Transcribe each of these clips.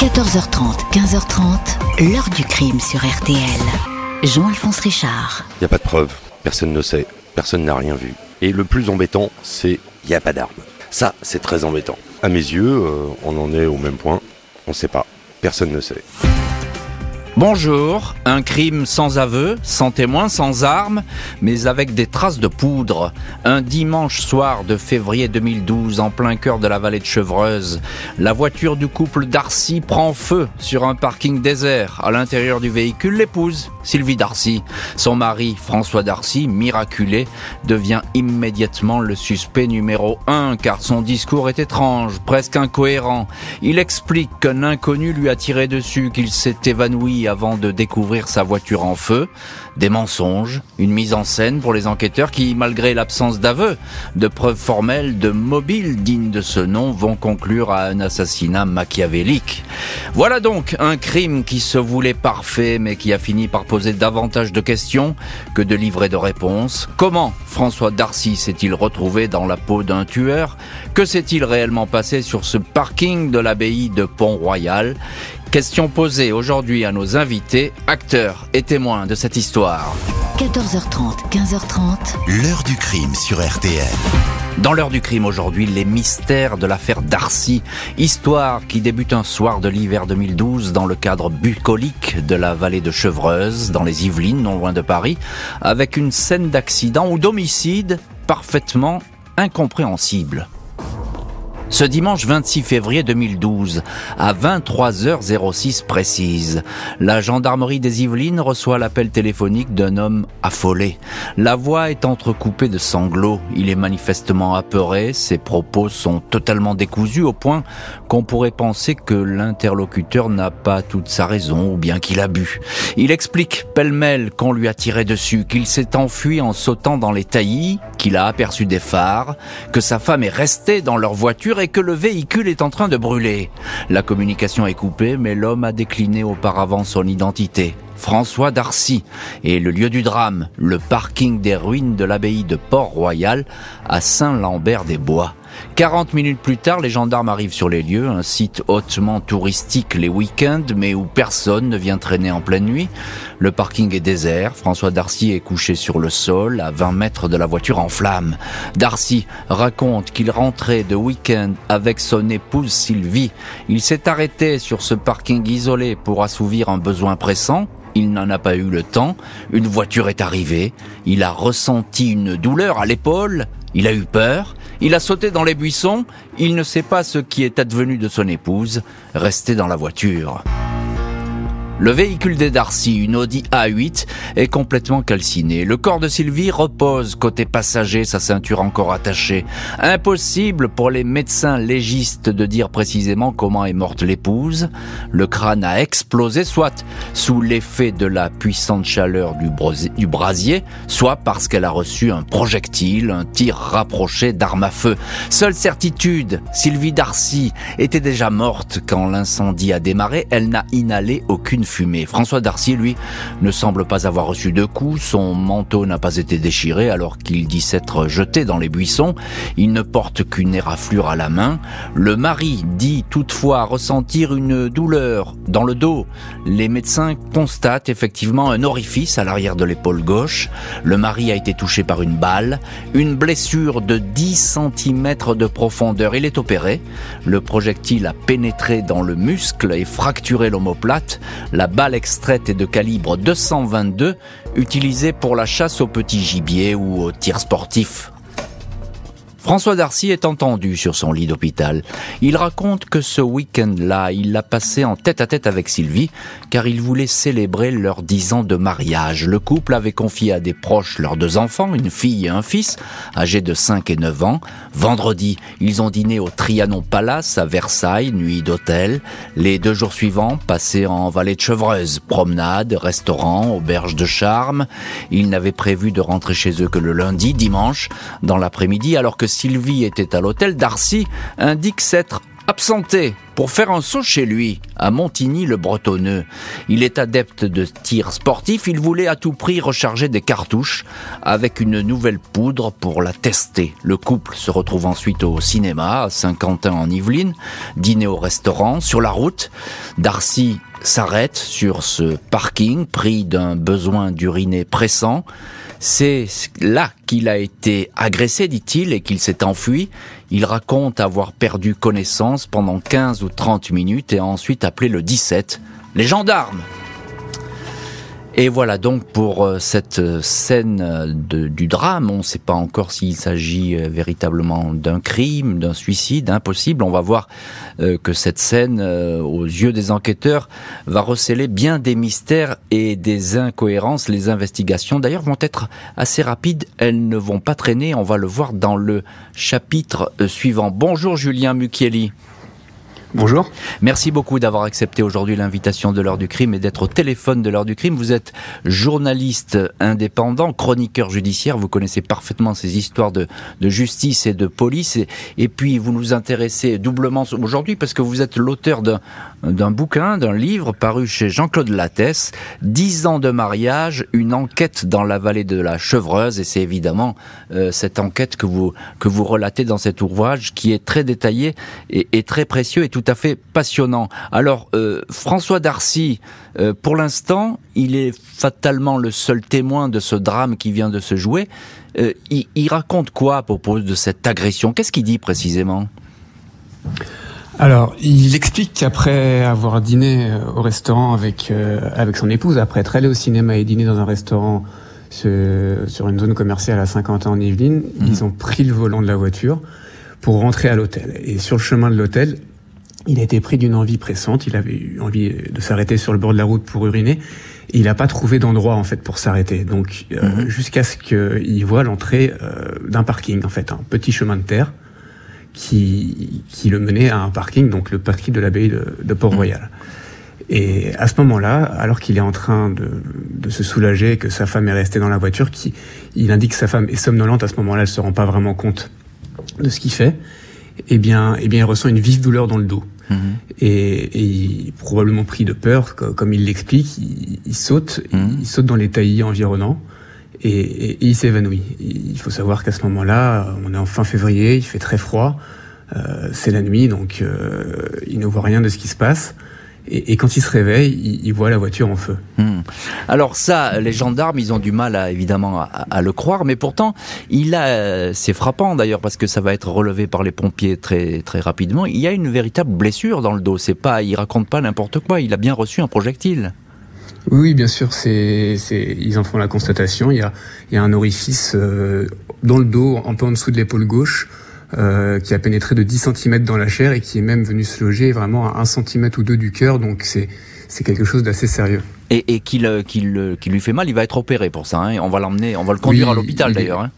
14h30, 15h30, l'heure du crime sur RTL. Jean-Alphonse Richard. Il n'y a pas de preuve, personne ne sait, personne n'a rien vu. Et le plus embêtant, c'est il n'y a pas d'arme. Ça, c'est très embêtant. À mes yeux, euh, on en est au même point. On ne sait pas, personne ne sait. Bonjour, un crime sans aveu, sans témoin, sans armes, mais avec des traces de poudre. Un dimanche soir de février 2012, en plein cœur de la vallée de Chevreuse, la voiture du couple Darcy prend feu sur un parking désert. À l'intérieur du véhicule, l'épouse, Sylvie Darcy. Son mari, François Darcy, miraculé, devient immédiatement le suspect numéro un, car son discours est étrange, presque incohérent. Il explique qu'un inconnu lui a tiré dessus, qu'il s'est évanoui avant de découvrir sa voiture en feu. Des mensonges, une mise en scène pour les enquêteurs qui, malgré l'absence d'aveu, de preuves formelles, de mobiles dignes de ce nom, vont conclure à un assassinat machiavélique. Voilà donc un crime qui se voulait parfait, mais qui a fini par poser davantage de questions que de livrer de réponses. Comment François Darcy s'est-il retrouvé dans la peau d'un tueur? Que s'est-il réellement passé sur ce parking de l'abbaye de Pont-Royal? Question posée aujourd'hui à nos invités, acteurs et témoins de cette histoire. 14h30, 15h30. L'heure du crime sur RTL. Dans l'heure du crime aujourd'hui, les mystères de l'affaire Darcy, histoire qui débute un soir de l'hiver 2012 dans le cadre bucolique de la vallée de Chevreuse, dans les Yvelines, non loin de Paris, avec une scène d'accident ou d'homicide parfaitement incompréhensible. Ce dimanche 26 février 2012, à 23h06 précise, la gendarmerie des Yvelines reçoit l'appel téléphonique d'un homme affolé. La voix est entrecoupée de sanglots. Il est manifestement apeuré. Ses propos sont totalement décousus au point qu'on pourrait penser que l'interlocuteur n'a pas toute sa raison ou bien qu'il a bu. Il explique pêle-mêle qu'on lui a tiré dessus, qu'il s'est enfui en sautant dans les taillis, qu'il a aperçu des phares, que sa femme est restée dans leur voiture et que le véhicule est en train de brûler. La communication est coupée, mais l'homme a décliné auparavant son identité. François Darcy et le lieu du drame, le parking des ruines de l'abbaye de Port-Royal à Saint-Lambert-des-Bois. 40 minutes plus tard, les gendarmes arrivent sur les lieux, un site hautement touristique les week-ends, mais où personne ne vient traîner en pleine nuit. Le parking est désert, François Darcy est couché sur le sol, à 20 mètres de la voiture en flammes. Darcy raconte qu'il rentrait de week-end avec son épouse Sylvie. Il s'est arrêté sur ce parking isolé pour assouvir un besoin pressant, il n'en a pas eu le temps. Une voiture est arrivée. Il a ressenti une douleur à l'épaule. Il a eu peur. Il a sauté dans les buissons. Il ne sait pas ce qui est advenu de son épouse, restée dans la voiture. Le véhicule des Darcy, une Audi A8, est complètement calciné. Le corps de Sylvie repose côté passager, sa ceinture encore attachée. Impossible pour les médecins légistes de dire précisément comment est morte l'épouse. Le crâne a explosé, soit sous l'effet de la puissante chaleur du, du brasier, soit parce qu'elle a reçu un projectile, un tir rapproché d'arme à feu. Seule certitude, Sylvie Darcy était déjà morte quand l'incendie a démarré. Elle n'a inhalé aucune François Darcy, lui, ne semble pas avoir reçu de coups. Son manteau n'a pas été déchiré alors qu'il dit s'être jeté dans les buissons. Il ne porte qu'une éraflure à la main. Le mari dit toutefois ressentir une douleur dans le dos. Les médecins constatent effectivement un orifice à l'arrière de l'épaule gauche. Le mari a été touché par une balle. Une blessure de 10 cm de profondeur. Il est opéré. Le projectile a pénétré dans le muscle et fracturé l'omoplate. La balle extraite est de calibre 222, utilisée pour la chasse au petit gibier ou au tir sportif. François Darcy est entendu sur son lit d'hôpital. Il raconte que ce week-end-là, il l'a passé en tête à tête avec Sylvie, car il voulait célébrer leurs dix ans de mariage. Le couple avait confié à des proches leurs deux enfants, une fille et un fils, âgés de 5 et 9 ans. Vendredi, ils ont dîné au Trianon Palace à Versailles, nuit d'hôtel. Les deux jours suivants, passés en vallée de Chevreuse, promenade, restaurant, auberge de charme. Ils n'avaient prévu de rentrer chez eux que le lundi, dimanche, dans l'après-midi, alors que Sylvie était à l'hôtel, Darcy indique s'être absenté pour faire un saut chez lui, à Montigny-le-Bretonneux. Il est adepte de tir sportif, il voulait à tout prix recharger des cartouches avec une nouvelle poudre pour la tester. Le couple se retrouve ensuite au cinéma à Saint-Quentin en Yvelines, dîner au restaurant, sur la route. Darcy s'arrête sur ce parking, pris d'un besoin d'uriner pressant. C'est là qu'il a été agressé, dit-il, et qu'il s'est enfui. Il raconte avoir perdu connaissance pendant 15 ou 30 minutes et a ensuite appelé le 17. Les gendarmes et voilà donc pour euh, cette euh, scène euh, du drame. On ne sait pas encore s'il s'agit véritablement d'un crime, d'un suicide, impossible. On va voir que cette scène, aux yeux des enquêteurs, va receler bien des mystères et des incohérences. Les investigations, d'ailleurs, vont être assez rapides. Elles ne vont pas traîner. On va le voir dans le chapitre suivant. Bonjour Julien Mucchielli. Bonjour. Merci beaucoup d'avoir accepté aujourd'hui l'invitation de l'heure du crime et d'être au téléphone de l'heure du crime. Vous êtes journaliste indépendant, chroniqueur judiciaire. Vous connaissez parfaitement ces histoires de, justice et de police. Et, puis vous nous intéressez doublement aujourd'hui parce que vous êtes l'auteur d'un bouquin, d'un livre paru chez Jean-Claude Lattès, Dix ans de mariage, une enquête dans la vallée de la Chevreuse. Et c'est évidemment euh, cette enquête que vous relatez dans cet ouvrage qui est très détaillé et, très précieux tout à fait passionnant. Alors, euh, François Darcy, euh, pour l'instant, il est fatalement le seul témoin de ce drame qui vient de se jouer. Euh, il, raconte quoi à propos de cette agression? Qu'est-ce qu'il dit précisément? Alors, il explique qu'après avoir dîné au restaurant avec avec son épouse, après être allé au cinéma et dîner dans un restaurant sur une zone commerciale à 50 ans en Yvelines, mmh. ils ont pris le volant de la voiture pour rentrer à l'hôtel. Et sur le chemin de l'hôtel, il a été pris d'une envie pressante, il avait eu envie de s'arrêter sur le bord de la route pour uriner, et il n'a pas trouvé d'endroit en fait pour s'arrêter. Donc euh, mhm. jusqu'à ce qu'il voit l'entrée euh, d'un parking, en fait, un petit chemin de terre qui, qui le menait à un parking, donc le parking de l'abbaye de, Port-Royal. Mhm. Et à ce moment-là, alors qu'il est en train de, de, se soulager, que sa femme est restée dans la voiture, qui, il indique que sa femme est somnolente, à ce moment-là, elle se rend pas vraiment compte de ce qu'il fait eh bien, eh bien, il ressent une vive douleur dans le dos. Mhm. Et, et probablement pris de peur, comme, il l'explique, il, saute, mhm. il saute dans les taillis environnants et, il s'évanouit. Il faut savoir qu'à ce moment-là, on est en fin février, il fait très froid, euh, c'est la nuit, donc euh, il ne voit rien de ce qui se passe. Et, quand il se réveille, il, voit la voiture en feu. Hmm. Alors ça, les gendarmes, ils ont du mal à, évidemment à, le croire, mais pourtant, il a, c'est frappant d'ailleurs parce que ça va être relevé par les pompiers très très rapidement. Il y a une véritable blessure dans le dos. C'est pas, il raconte pas n'importe quoi. Il a bien reçu un projectile. Oui, bien sûr, c'est, c'est, ils en font la constatation. Il y a, il y a un orifice euh, dans le dos, un peu en dessous de l'épaule gauche. Euh, qui a pénétré de 10 cm dans la chair et qui est même venu se loger vraiment à 1 cm ou 2 du cœur. Donc c'est c'est quelque chose d'assez sérieux. Et, et qui, lui fait mal, il va être opéré pour ça. Hein. On va l'emmener, on va le conduire à l'hôpital d'ailleurs. Hein.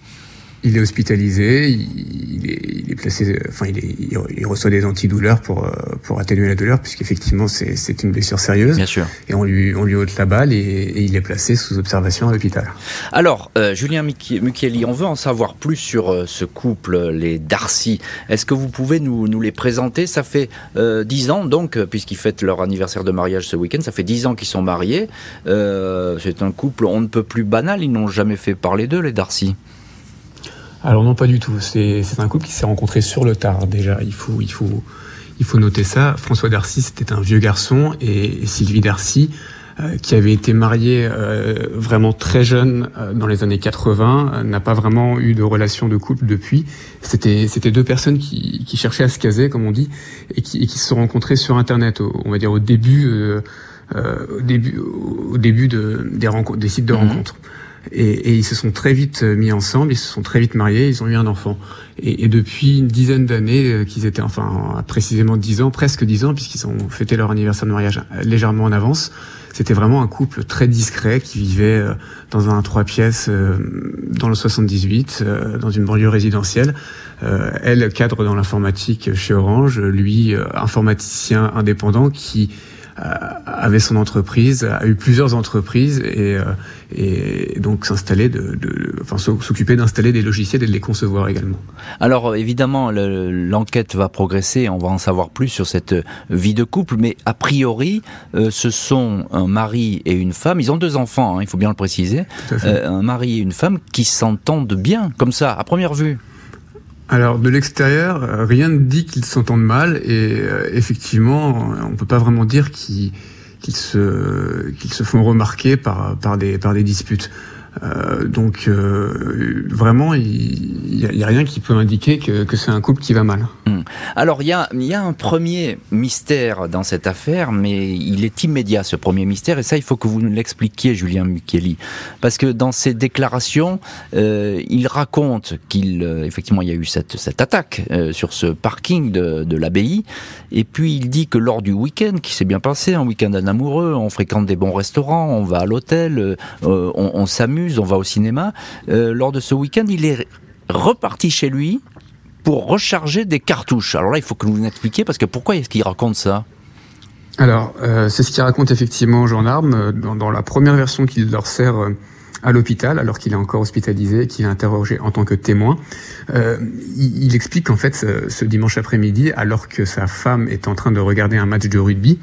Il est hospitalisé, il, est, il est, placé, enfin il, est, il, reçoit des antidouleurs pour euh, pour atténuer la douleur, puisqu'effectivement c'est c'est une blessure sérieuse. Bien sûr. Et on lui on lui ôte la balle et, et il est placé sous observation à l'hôpital. Alors euh, Julien Mukieli, on veut en savoir plus sur euh, ce couple, les Darcy. Est-ce que vous pouvez nous nous les présenter? Ça fait dix ans donc, puisqu'ils fêtent leur anniversaire de mariage ce week-end, ça fait dix ans qu'ils sont mariés. c'est un couple on ne peut plus banal. Ils n'ont jamais fait parler d'eux les Darcy. Alors non, pas du tout. C'est un couple qui s'est rencontré sur le tard déjà. Il faut, il faut, il faut noter ça. François Darcy, c'était un vieux garçon et, Sylvie Darcy, euh, qui avait été mariée euh, vraiment très jeune euh, dans les années 80, n'a pas vraiment eu de relation de couple depuis. C'était c'était deux personnes qui, qui cherchaient à se caser, comme on dit, et qui, et qui se sont rencontrées sur Internet, on va dire au début, au début, au début de, des, rencontres, des sites de mhm. rencontres. Et, et, ils se sont très vite euh, mis ensemble, ils se sont très vite mariés, ils ont eu un enfant. Et, et depuis une dizaine d'années, euh, qu'ils étaient, enfin précisément dix ans, presque dix ans, puisqu'ils ont fêté leur anniversaire de mariage euh, légèrement en avance, c'était vraiment un couple très discret qui vivait dans un trois pièces dans le 78, dans une banlieue résidentielle. Elle, cadre dans l'informatique chez Orange, lui, informaticien indépendant qui avait son entreprise, a eu plusieurs entreprises et, et donc s'installer, de, de, enfin s'occuper d'installer des logiciels et de les concevoir également. Alors évidemment, l'enquête va progresser, on va en savoir plus sur cette vie de couple, mais a priori, ce sont un mari et une femme. Ils ont deux enfants, hein, il faut bien le préciser. un mari et une femme qui s'entendent bien, comme ça, à première vue. Alors de l'extérieur, rien ne dit qu'ils s'entendent mal et euh, effectivement, on peut pas vraiment dire qu'ils se qu'ils se font remarquer par par des par des disputes. Euh, donc euh, vraiment, il n'y a, rien qui peut indiquer que, que c'est un couple qui va mal. Hmm. Alors il y a, y a un premier mystère dans cette affaire, mais il est immédiat ce premier mystère, et ça il faut que vous nous l'expliquiez, Julien Mukeli, parce que dans ses déclarations, euh, il raconte qu'il effectivement il y a eu cette, cette attaque sur ce parking de, de l'abbaye, et puis il dit que lors du week-end qui s'est bien passé, un week-end en amoureux, on fréquente des bons restaurants, on va à l'hôtel, on, on s'amuse on va au cinéma. Euh, lors de ce week-end, il est reparti chez lui pour recharger des cartouches. Alors là, il faut que vous nous expliquiez, parce que pourquoi est-ce qu'il raconte ça? Alors, euh, c'est ce qu'il raconte effectivement aux gendarmes euh, dans, la première version qu'il leur sert à l'hôpital, alors qu'il est encore hospitalisé, qu'il est interrogé en tant que témoin. il, explique qu'en fait, ce dimanche après-midi, alors que sa femme est en train de regarder un match de rugby,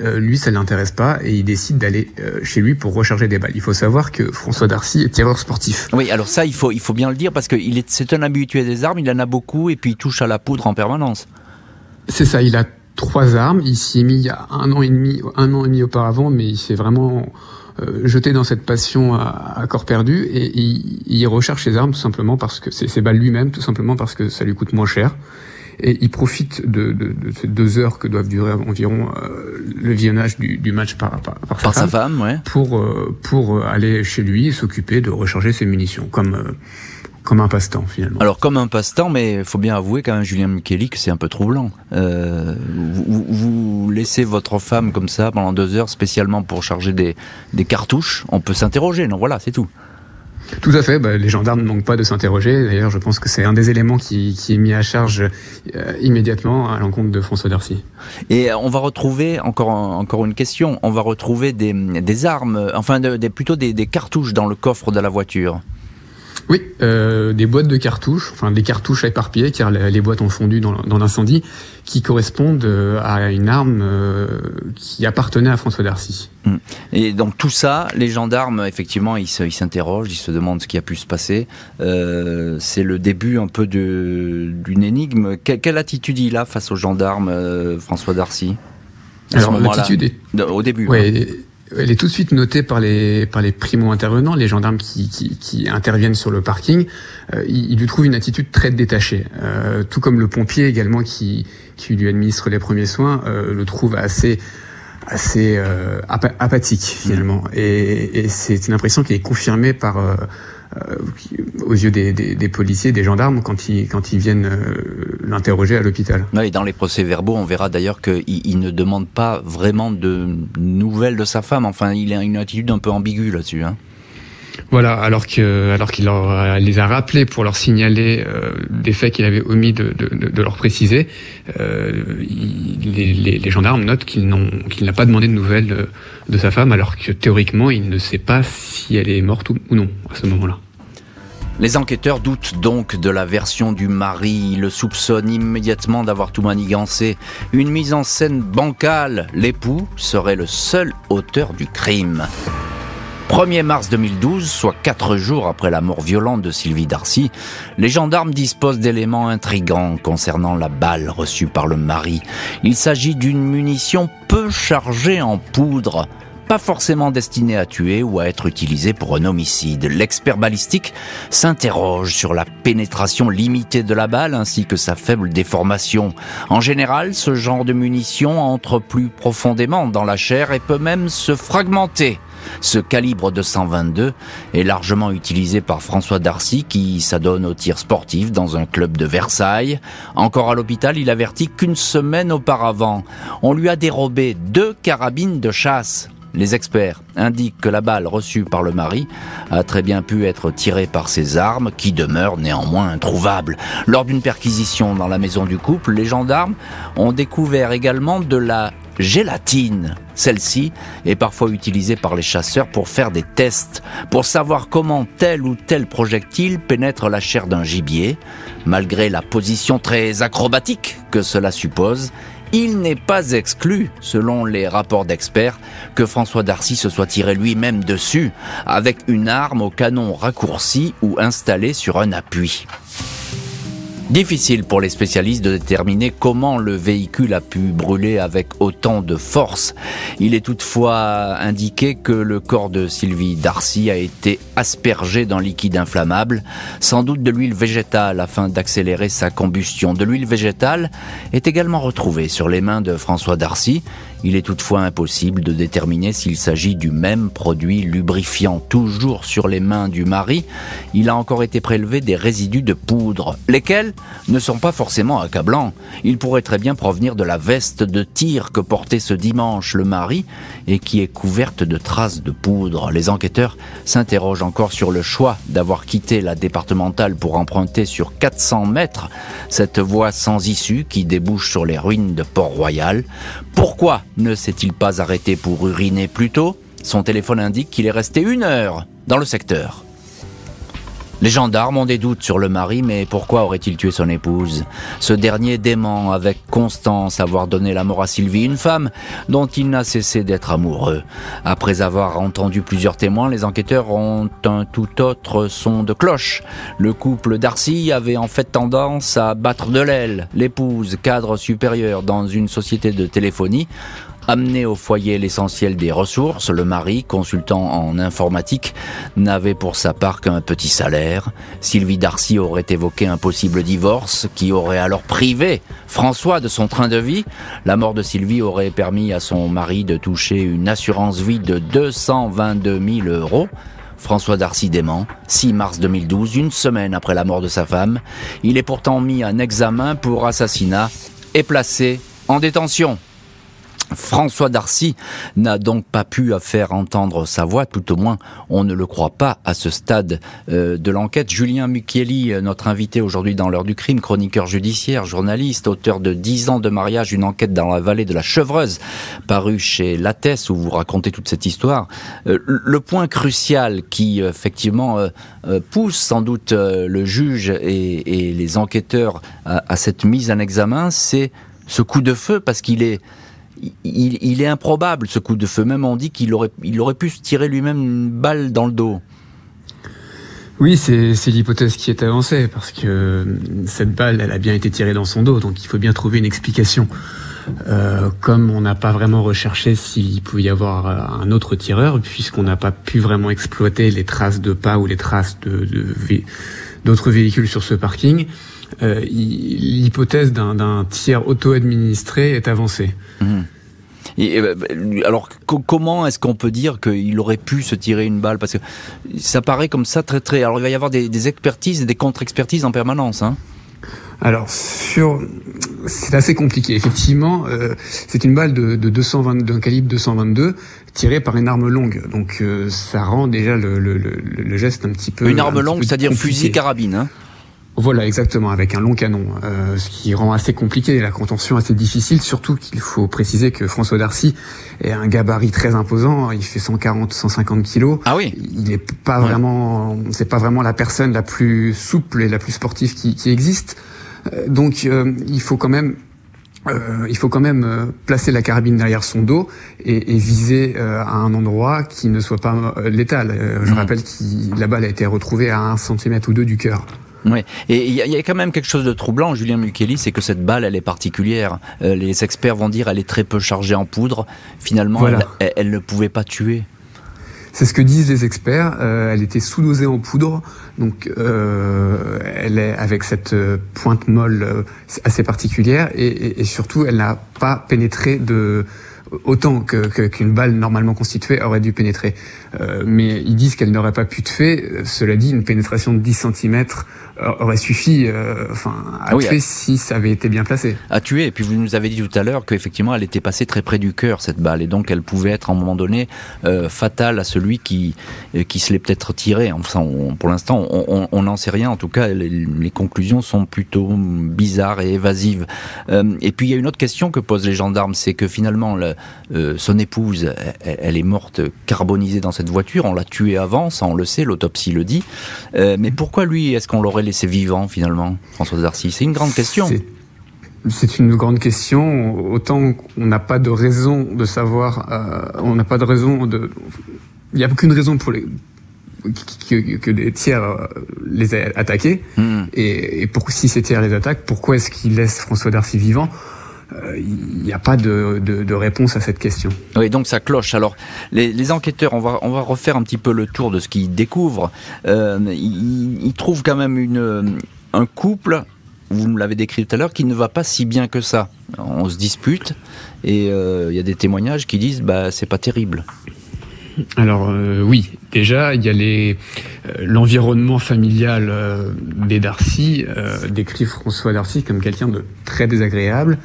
euh, lui, ça ne l'intéresse pas et il décide d'aller euh, chez lui pour recharger des balles. Il faut savoir que François Darcy est tireur sportif. Oui, alors ça, il faut, il faut bien le dire parce que c'est un habitué des armes, il en a beaucoup et puis il touche à la poudre en permanence. C'est ça, il a trois armes. Il s'y est mis il y a un an et demi, un an et demi auparavant, mais il s'est vraiment euh, jeté dans cette passion à, corps perdu et il, recherche ses armes tout simplement parce que c'est ses balles lui-même, tout simplement parce que ça lui coûte moins cher et il profite de, de, de, ces deux heures que doivent durer environ euh, le visionnage du, du, match par, par, par, sa, femme, ouais. pour, euh, pour aller chez lui et s'occuper de recharger ses munitions, comme, euh, comme un passe-temps finalement. Alors comme un passe-temps, mais il faut bien avouer quand même, Julien Micheli, que c'est un peu troublant. Euh, vous, vous, laissez votre femme comme ça pendant deux heures spécialement pour charger des, des cartouches, on peut s'interroger, non voilà, c'est tout. Tout à fait. Bah, les gendarmes ne manquent pas de s'interroger. D'ailleurs, je pense que c'est un des éléments qui, qui, est mis à charge euh, immédiatement à l'encontre de François Darcy. Et euh, on va retrouver encore encore une question. On va retrouver des, armes, enfin des, plutôt des cartouches dans le coffre de la voiture. Oui, euh, des boîtes de cartouches, enfin des cartouches éparpillées, car les boîtes ont fondu dans, l'incendie, qui correspondent euh, à une arme euh, qui appartenait à François Darcy. Hmm. Et donc tout ça, les gendarmes, effectivement, ils s'interrogent, ils, se demandent ce qui a pu se passer. C'est le début un peu d'une énigme. quelle attitude il a face aux gendarmes, François Darcy Alors l'attitude est... Au début. Elle est tout de suite notée par les par les primo-intervenants, les gendarmes qui, qui, qui, interviennent sur le parking. Euh, ils, lui trouvent une attitude très détachée, euh, tout comme le pompier également qui qui lui administre les premiers soins euh, le trouve assez assez euh, apathique finalement. Mmh. Et, et c'est une impression qui est confirmée par euh, aux yeux des, policiers, des gendarmes, quand ils, viennent euh, l'interroger à l'hôpital. Oui, dans les procès-verbaux, on verra d'ailleurs qu'il il ne demande pas vraiment de nouvelles de sa femme. Enfin, il a une attitude un peu ambiguë là-dessus. Hein. Voilà, alors que alors qu'il les a rappelés pour leur signaler euh, des faits qu'il avait omis de, de, leur préciser, euh, les, gendarmes notent qu'il n'a pas demandé de nouvelles de, sa femme, alors que théoriquement il ne sait pas si elle est morte ou, ou non à ce moment-là. Les enquêteurs doutent donc de la version du mari, le soupçonnent immédiatement d'avoir tout manigancé. Une mise en scène bancale, l'époux serait le seul auteur du crime. 1er mars 2012, soit quatre jours après la mort violente de Sylvie Darcy, les gendarmes disposent d'éléments intrigants concernant la balle reçue par le mari. Il s'agit d'une munition peu chargée en poudre pas forcément destiné à tuer ou à être utilisé pour un homicide. L'expert balistique s'interroge sur la pénétration limitée de la balle ainsi que sa faible déformation. En général, ce genre de munition entre plus profondément dans la chair et peut même se fragmenter. Ce calibre 222 est largement utilisé par François Darcy qui s'adonne au tir sportif dans un club de Versailles. Encore à l'hôpital, il avertit qu'une semaine auparavant, on lui a dérobé deux carabines de chasse. Les experts indiquent que la balle reçue par le mari a très bien pu être tirée par ses armes, qui demeurent néanmoins introuvables. Lors d'une perquisition dans la maison du couple, les gendarmes ont découvert également de la gélatine. Celle-ci est parfois utilisée par les chasseurs pour faire des tests, pour savoir comment tel ou tel projectile pénètre la chair d'un gibier. Malgré la position très acrobatique que cela suppose, il n'est pas exclu, selon les rapports d'experts, que François Darcy se soit tiré lui-même dessus, avec une arme au canon raccourci ou installée sur un appui. Difficile pour les spécialistes de déterminer comment le véhicule a pu brûler avec autant de force. Il est toutefois indiqué que le corps de Sylvie Darcy a été aspergé dans liquide inflammable, sans doute de l'huile végétale afin d'accélérer sa combustion. De l'huile végétale est également retrouvée sur les mains de François Darcy. Il est toutefois impossible de déterminer s'il s'agit du même produit lubrifiant. Toujours sur les mains du mari, il a encore été prélevé des résidus de poudre, lesquels ne sont pas forcément accablants. Ils pourraient très bien provenir de la veste de tir que portait ce dimanche le mari et qui est couverte de traces de poudre. Les enquêteurs s'interrogent encore sur le choix d'avoir quitté la départementale pour emprunter sur 400 mètres cette voie sans issue qui débouche sur les ruines de Port-Royal. Pourquoi ne s'est-il pas arrêté pour uriner plus tôt? Son téléphone indique qu'il est resté une heure dans le secteur. Les gendarmes ont des doutes sur le mari, mais pourquoi aurait-il tué son épouse? Ce dernier dément avec constance avoir donné la mort à Sylvie, une femme dont il n'a cessé d'être amoureux. Après avoir entendu plusieurs témoins, les enquêteurs ont un tout autre son de cloche. Le couple Darcy avait en fait tendance à battre de l'aile. L'épouse, cadre supérieur dans une société de téléphonie, Amené au foyer l'essentiel des ressources, le mari, consultant en informatique, n'avait pour sa part qu'un petit salaire. Sylvie Darcy aurait évoqué un possible divorce qui aurait alors privé François de son train de vie. La mort de Sylvie aurait permis à son mari de toucher une assurance vie de 222 000 euros. François Darcy dément, 6 mars 2012, une semaine après la mort de sa femme. Il est pourtant mis en examen pour assassinat et placé en détention. François Darcy n'a donc pas pu faire entendre sa voix, tout au moins on ne le croit pas à ce stade euh, de l'enquête. Julien Mucchielli, euh, notre invité aujourd'hui dans l'heure du crime, chroniqueur judiciaire, journaliste, auteur de 10 ans de mariage, une enquête dans la vallée de la Chevreuse, paru chez Lattès où vous racontez toute cette histoire. Euh, le point crucial qui effectivement pousse sans doute le juge et, les enquêteurs à cette mise en examen, c'est ce coup de feu parce qu'il est il, est improbable ce coup de feu. Même on dit qu'il aurait, il aurait pu se tirer lui-même une balle dans le dos. Oui, c'est l'hypothèse qui est avancée, parce que euh, cette balle, elle a bien été tirée dans son dos, donc il faut bien trouver une explication. Euh, comme on n'a pas vraiment recherché s'il pouvait y avoir euh, un autre tireur, puisqu'on n'a pas pu vraiment exploiter les traces de pas ou les traces de d'autres véhicules sur ce parking, euh, l'hypothèse d'un tiers auto-administré est avancée. Mmh. Et, euh, alors comment est-ce qu'on peut dire qu'il aurait pu se tirer une balle? Parce que ça paraît comme ça très très. Alors il va y avoir des, expertises et des contre-expertises en permanence. Hein alors sur, c'est assez compliqué. Effectivement, euh, c'est une balle de, de 220, d'un calibre 222 tirée par une arme longue. Donc ça rend déjà le, le, le, geste un petit peu. Une arme longue, c'est-à-dire fusil carabine. Hein voilà, exactement, avec un long canon, euh, ce qui rend assez compliqué la contention assez difficile, surtout qu'il faut préciser que François Darcy est un gabarit très imposant, il fait 140, 150 kilos. Ah oui. Il est pas vraiment, c'est pas vraiment la personne la plus souple et la plus sportive qui, qui existe. Euh, donc, euh, il faut quand même euh, il faut quand même placer la carabine derrière son dos et, et viser euh, à un endroit qui ne soit pas létal. je mmh. rappelle que la balle a été retrouvée à un centimètre ou deux du cœur. Oui, et il y, a quand même quelque chose de troublant, Julien Mukeli, c'est que cette balle, elle est particulière. Euh, les experts vont dire elle est très peu chargée en poudre. Finalement, elle, ne pouvait pas tuer. C'est ce que disent les experts. Euh, elle était sous-dosée en poudre, donc euh, elle est avec cette pointe molle assez particulière, et, et surtout, elle n'a pas pénétré de autant que qu'une balle normalement constituée aurait dû pénétrer. Mais ils disent qu'elle n'aurait pas pu fait. Cela dit, une pénétration de 10 cm aurait suffi euh, enfin, à tuer si ça avait été bien placé. À tuer, et puis vous nous avez dit tout à l'heure qu'effectivement elle était passée très près du cœur, cette balle, et donc elle pouvait être à un moment donné euh, fatale à celui qui, euh, qui se l'est peut-être tiré. Enfin, pour l'instant, on n'en sait rien. En tout cas, les, les, conclusions sont plutôt bizarres et évasives. Euh, et puis il y a une autre question que posent les gendarmes, c'est que finalement, le, euh, son épouse, elle, elle, est morte carbonisée dans cette voiture, on l'a tuée avant, ça on le sait, l'autopsie le dit. mais pourquoi lui, est-ce qu'on l'aurait laissé vivant finalement, François Darcy? C'est une grande question. C'est une grande question. Autant qu'on n'a pas de raison de savoir, euh, on n'a pas de raison de. Il n'y a aucune raison pour les que, que des tiers euh, les aient attaqués. Hmm. Et, et, pour si ces tiers les attaquent, pourquoi est-ce qu'ils laissent François Darcy vivant? Il n'y a pas de, de, de, réponse à cette question. Oui, donc ça cloche. Alors, les, les, enquêteurs, on va, on va refaire un petit peu le tour de ce qu'ils découvrent. Euh, ils, ils, trouvent quand même une, un couple, vous me l'avez décrit tout à l'heure, qui ne va pas si bien que ça. On se dispute et euh, il y a des témoignages qui disent bah c'est pas terrible. Alors euh, oui, déjà il y a les euh, l'environnement familial euh, des Darcy décrit François Darcy comme quelqu'un de très désagréable,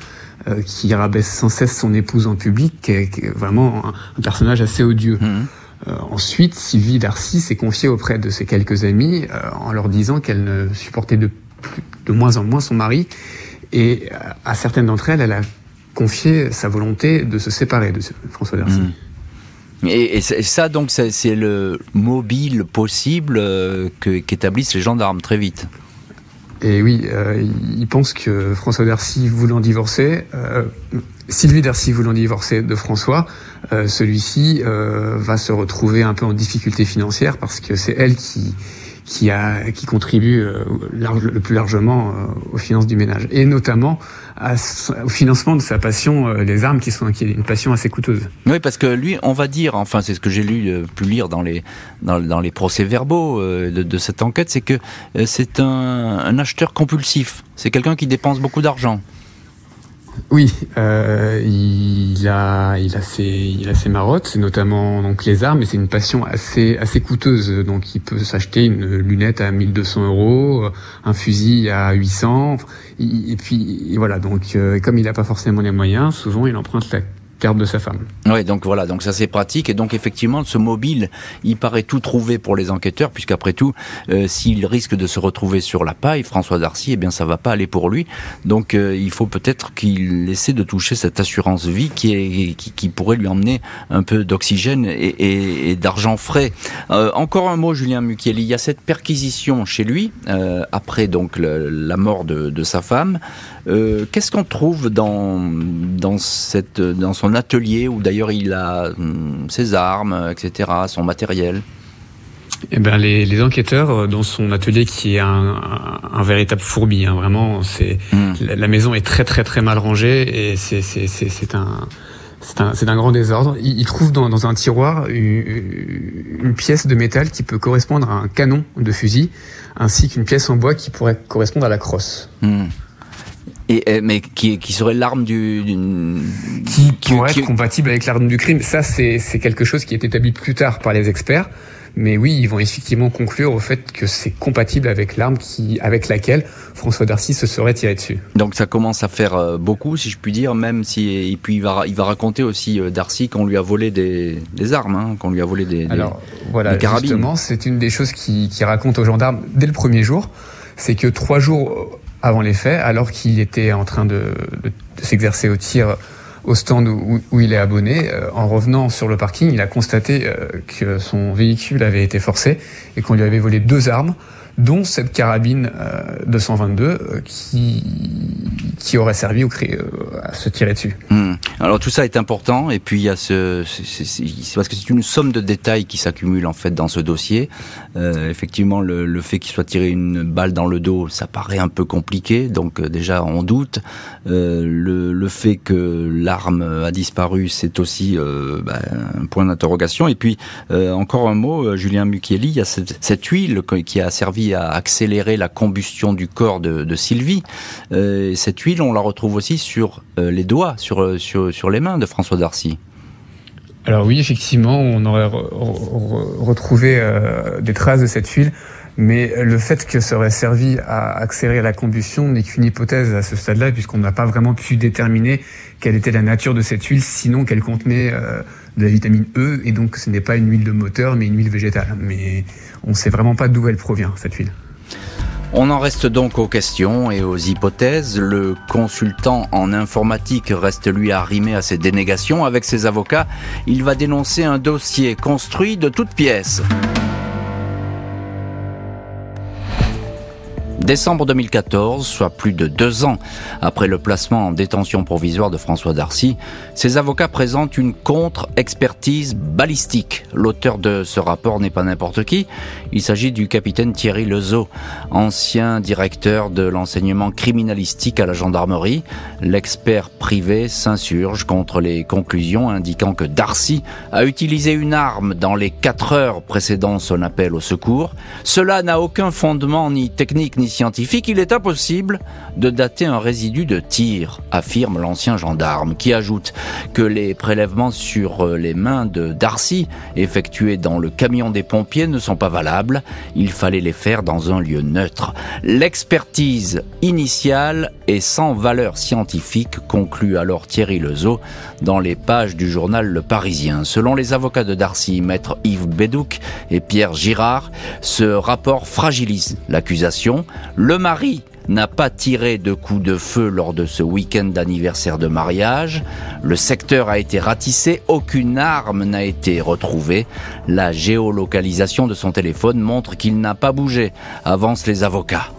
euh, qui rabaisse sans cesse son épouse en public, qui est, vraiment un, personnage assez odieux. Mmh. Euh, ensuite, Sylvie Darcy s'est confiée auprès de ses quelques amis euh, en leur disant qu'elle ne supportait de, de moins en moins son mari. Et à certaines d'entre elles, elle a confié sa volonté de se séparer de François Darcy. Mmh. Et, et, ça, donc, c'est le mobile possible qu'établissent les gendarmes très vite. Et oui, euh, il pense que François Darcy voulant divorcer, euh, Sylvie Darcy voulant divorcer de François, euh, celui-ci euh, va se retrouver un peu en difficulté financière parce que c'est elle qui qui a qui contribue euh, le plus largement euh, aux finances du ménage et notamment à, au financement de sa passion euh, les armes qui sont qui est une passion assez coûteuse. Oui parce que lui on va dire enfin c'est ce que j'ai lu pu lire dans les dans, dans les procès-verbaux de, de, cette enquête c'est que c'est un, un acheteur compulsif c'est quelqu'un qui dépense beaucoup d'argent. Oui, euh, il a, il a ses, il a ses marottes, notamment donc les armes, et c'est une passion assez, assez coûteuse. Donc, il peut s'acheter une lunette à 1200 euros, un fusil à 800, et puis voilà. Donc, euh, comme il n'a pas forcément les moyens, souvent il emprunte la de sa femme. Oui, donc voilà, donc ça c'est pratique et donc effectivement ce mobile, il paraît tout trouvé pour les enquêteurs puisqu'après tout, euh, s'il risque de se retrouver sur la paille, François Darcy, eh bien ça va pas aller pour lui. Donc euh, il faut peut-être qu'il essaie de toucher cette assurance vie qui est qui, pourrait lui emmener un peu d'oxygène et, d'argent frais. Euh, encore un mot, Julien Mukieli, il y a cette perquisition chez lui après donc la mort de, sa femme. Qu'est-ce qu'on trouve dans dans son atelier où d'ailleurs il a hum, ses armes, etc., son matériel eh ben, les, les, enquêteurs euh, dans son atelier qui est un, un, véritable fourbi, hein, vraiment, c'est hmm. la, maison est très très très mal rangée et c'est un c'est un, un, grand désordre. Il, il trouve dans, dans, un tiroir une, une, pièce de métal qui peut correspondre à un canon de fusil, ainsi qu'une pièce en bois qui pourrait correspondre à la crosse. Hmm. Et, euh, mais qui, qui serait l'arme du, qui, qui pourrait être compatible avec l'arme du crime. Ça, c'est quelque chose qui est établi plus tard par les experts. Mais oui, ils vont effectivement conclure au fait que c'est compatible avec l'arme qui, avec laquelle François Darcy se serait tiré dessus. Donc ça commence à faire euh, beaucoup, si je puis dire, même si et puis il va il va raconter aussi euh, Darcy qu'on lui a volé des, des armes, hein, qu'on lui a volé des, Alors des, voilà, carabines. Justement, c'est une des choses qui, qui raconte aux gendarmes dès le premier jour, c'est que trois jours avant les faits, alors qu'il était en train de, s'exercer au tir au stand où, où il est abonné. Euh, en revenant sur le parking, il a constaté euh, que son véhicule avait été forcé et qu'on lui avait volé deux armes dont cette carabine euh, 222 euh, qui, qui aurait servi au, euh, à se tirer dessus. Mmh. Alors tout ça est important et puis il y a ce, c'est parce que c'est une somme de détails qui s'accumule en fait dans ce dossier. Euh, effectivement, le, fait qu'il soit tiré une balle dans le dos, ça paraît un peu compliqué, donc euh, déjà on doute. le, le fait que l'arme a disparu, c'est aussi bah, un point d'interrogation. Et puis encore un mot, Julien Mukieli, il y a cette huile qui a servi servi à accélérer la combustion du corps de, Sylvie. Euh, cette huile, on la retrouve aussi sur euh, les doigts, sur, sur, sur les mains de François Darcy. Alors oui, effectivement, on aurait retrouvé des traces de cette huile, mais le fait que ça aurait servi à accélérer la combustion n'est qu'une hypothèse à ce stade-là, puisqu'on n'a pas vraiment pu déterminer quelle était la nature de cette huile, sinon qu'elle contenait de la vitamine E, et donc ce n'est pas une huile de moteur, mais une huile végétale. Mais on ne sait vraiment pas d'où elle provient, cette huile. On en reste donc aux questions et aux hypothèses. Le consultant en informatique reste lui arrimé à ses dénégations. Avec ses avocats, il va dénoncer un dossier construit de toutes pièces. Décembre 2014, soit plus de deux ans après le placement en détention provisoire de François Darcy, ses avocats présentent une contre-expertise balistique. L'auteur de ce rapport n'est pas n'importe qui, il s'agit du capitaine Thierry Lezeau, ancien directeur de l'enseignement criminalistique à la gendarmerie. L'expert privé s'insurge contre les conclusions indiquant que Darcy a utilisé une arme dans les quatre heures précédant son appel au secours. Cela n'a aucun fondement ni technique ni scientifique, il est impossible de dater un résidu de tir, affirme l'ancien gendarme, qui ajoute que les prélèvements sur euh, les mains de Darcy, effectués dans le camion des pompiers, ne sont pas valables. Il fallait les faire dans un lieu neutre. L'expertise initiale est sans valeur scientifique, conclut alors Thierry Lezeau dans les pages du journal Le Parisien. Selon les avocats de Darcy, maître Yves Bédouc et Pierre Girard, ce rapport fragilise l'accusation. Le mari n'a pas tiré de coups de feu lors de ce week-end d'anniversaire de mariage. Le secteur a été ratissé, aucune arme n'a été retrouvée. La géolocalisation de son téléphone montre qu'il n'a pas bougé, avancent les avocats.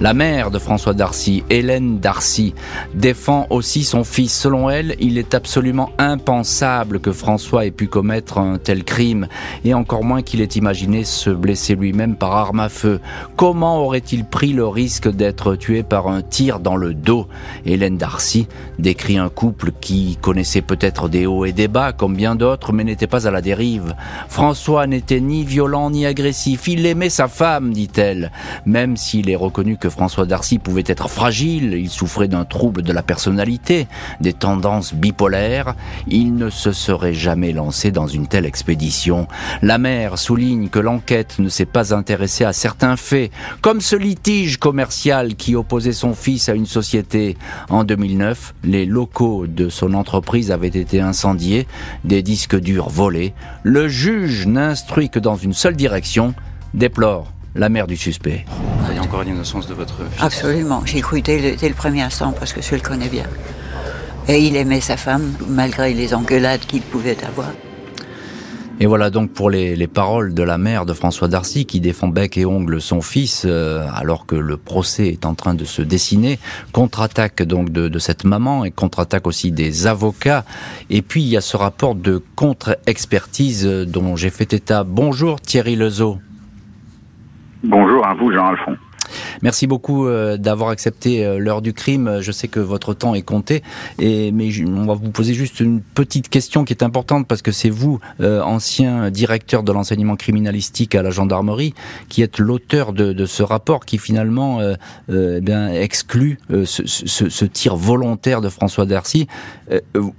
La mère de François Darcy, Hélène Darcy, défend aussi son fils. Selon elle, il est absolument impensable que François ait pu commettre un tel crime, et encore moins qu'il ait imaginé se blesser lui-même par arme à feu. Comment aurait-il pris le risque d'être tué par un tir dans le dos? Hélène Darcy décrit un couple qui connaissait peut-être des hauts et des bas, comme bien d'autres, mais n'était pas à la dérive. François n'était ni violent ni agressif, il aimait sa femme, dit-elle, même s'il est reconnu François Darcy pouvait être fragile, il souffrait d'un trouble de la personnalité, des tendances bipolaires, il ne se serait jamais lancé dans une telle expédition. La mère souligne que l'enquête ne s'est pas intéressée à certains faits, comme ce litige commercial qui opposait son fils à une société. En 2009, les locaux de son entreprise avaient été incendiés, des disques durs volés. Le juge n'instruit que dans une seule direction, déplore la mère du suspect. Vous avez encore une innocence de votre fils Absolument. J'ai cru dès le, premier instant parce que je le connais bien. Et il aimait sa femme malgré les engueulades qu'il pouvait avoir. Et voilà donc pour les, paroles de la mère de François Darcy qui défend bec et ongle son fils euh, alors que le procès est en train de se dessiner. Contre-attaque donc de, de, cette maman et contre-attaque aussi des avocats. Et puis il y a ce rapport de contre-expertise dont j'ai fait état. Bonjour Thierry Lezeau. Bonjour à vous, Jean-Alphonse. Merci beaucoup euh, d'avoir accepté euh, l'heure du crime. Je sais que votre temps est compté, mais on va vous poser juste une petite question qui est importante parce que c'est vous, euh, ancien directeur de l'enseignement criminalistique à la gendarmerie, qui êtes l'auteur de, ce rapport qui finalement eh exclut ce, tir volontaire de François Darcy.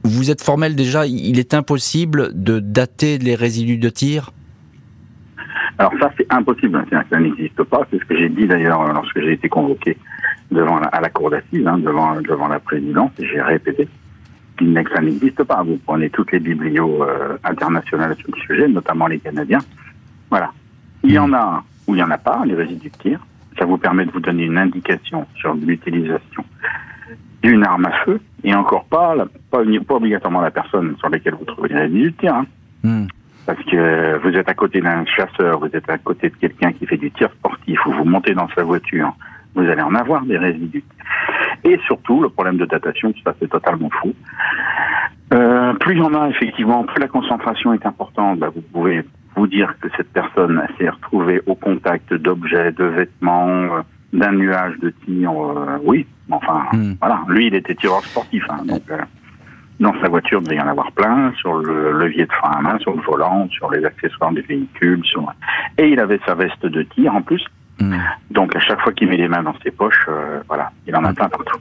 vous êtes formel déjà, il est impossible de dater les résidus de tir? Alors ça, c'est impossible. Ça n'existe pas. C'est ce que j'ai dit d'ailleurs lorsque j'ai été convoqué devant la, à la cour d'assises, hein, devant, devant la présidence. J'ai répété que ça n'existe pas. Vous prenez toutes les biblios euh, internationales sur le sujet, notamment les Canadiens. Voilà. Il y en a ou il n'y en a pas, les résidus de tir. Ça vous permet de vous donner une indication sur l'utilisation d'une arme à feu et encore pas, pas, pas, obligatoirement la personne sur laquelle vous trouvez les résidus de tir. Hein. Hmm parce que vous êtes à côté d'un chasseur, vous êtes à côté de quelqu'un qui fait du tir sportif, ou vous montez dans sa voiture, vous allez en avoir des résidus. Et surtout, le problème de datation, ça c'est totalement fou. Euh, plus il y en a, effectivement, plus la concentration est importante, bah, vous pouvez vous dire que cette personne s'est retrouvée au contact d'objets, de vêtements, euh, d'un nuage de tir. Euh, oui, enfin, hmm. voilà. Lui, il était tireur sportif. Hein, donc, Dans sa voiture, il devait y en avoir plein, sur le levier de frein à main, sur le volant, sur les accessoires du véhicule. Sur... Et il avait sa veste de tir en plus. Mmh. Donc à chaque fois qu'il met les mains dans ses poches, euh, voilà, il en a plein partout.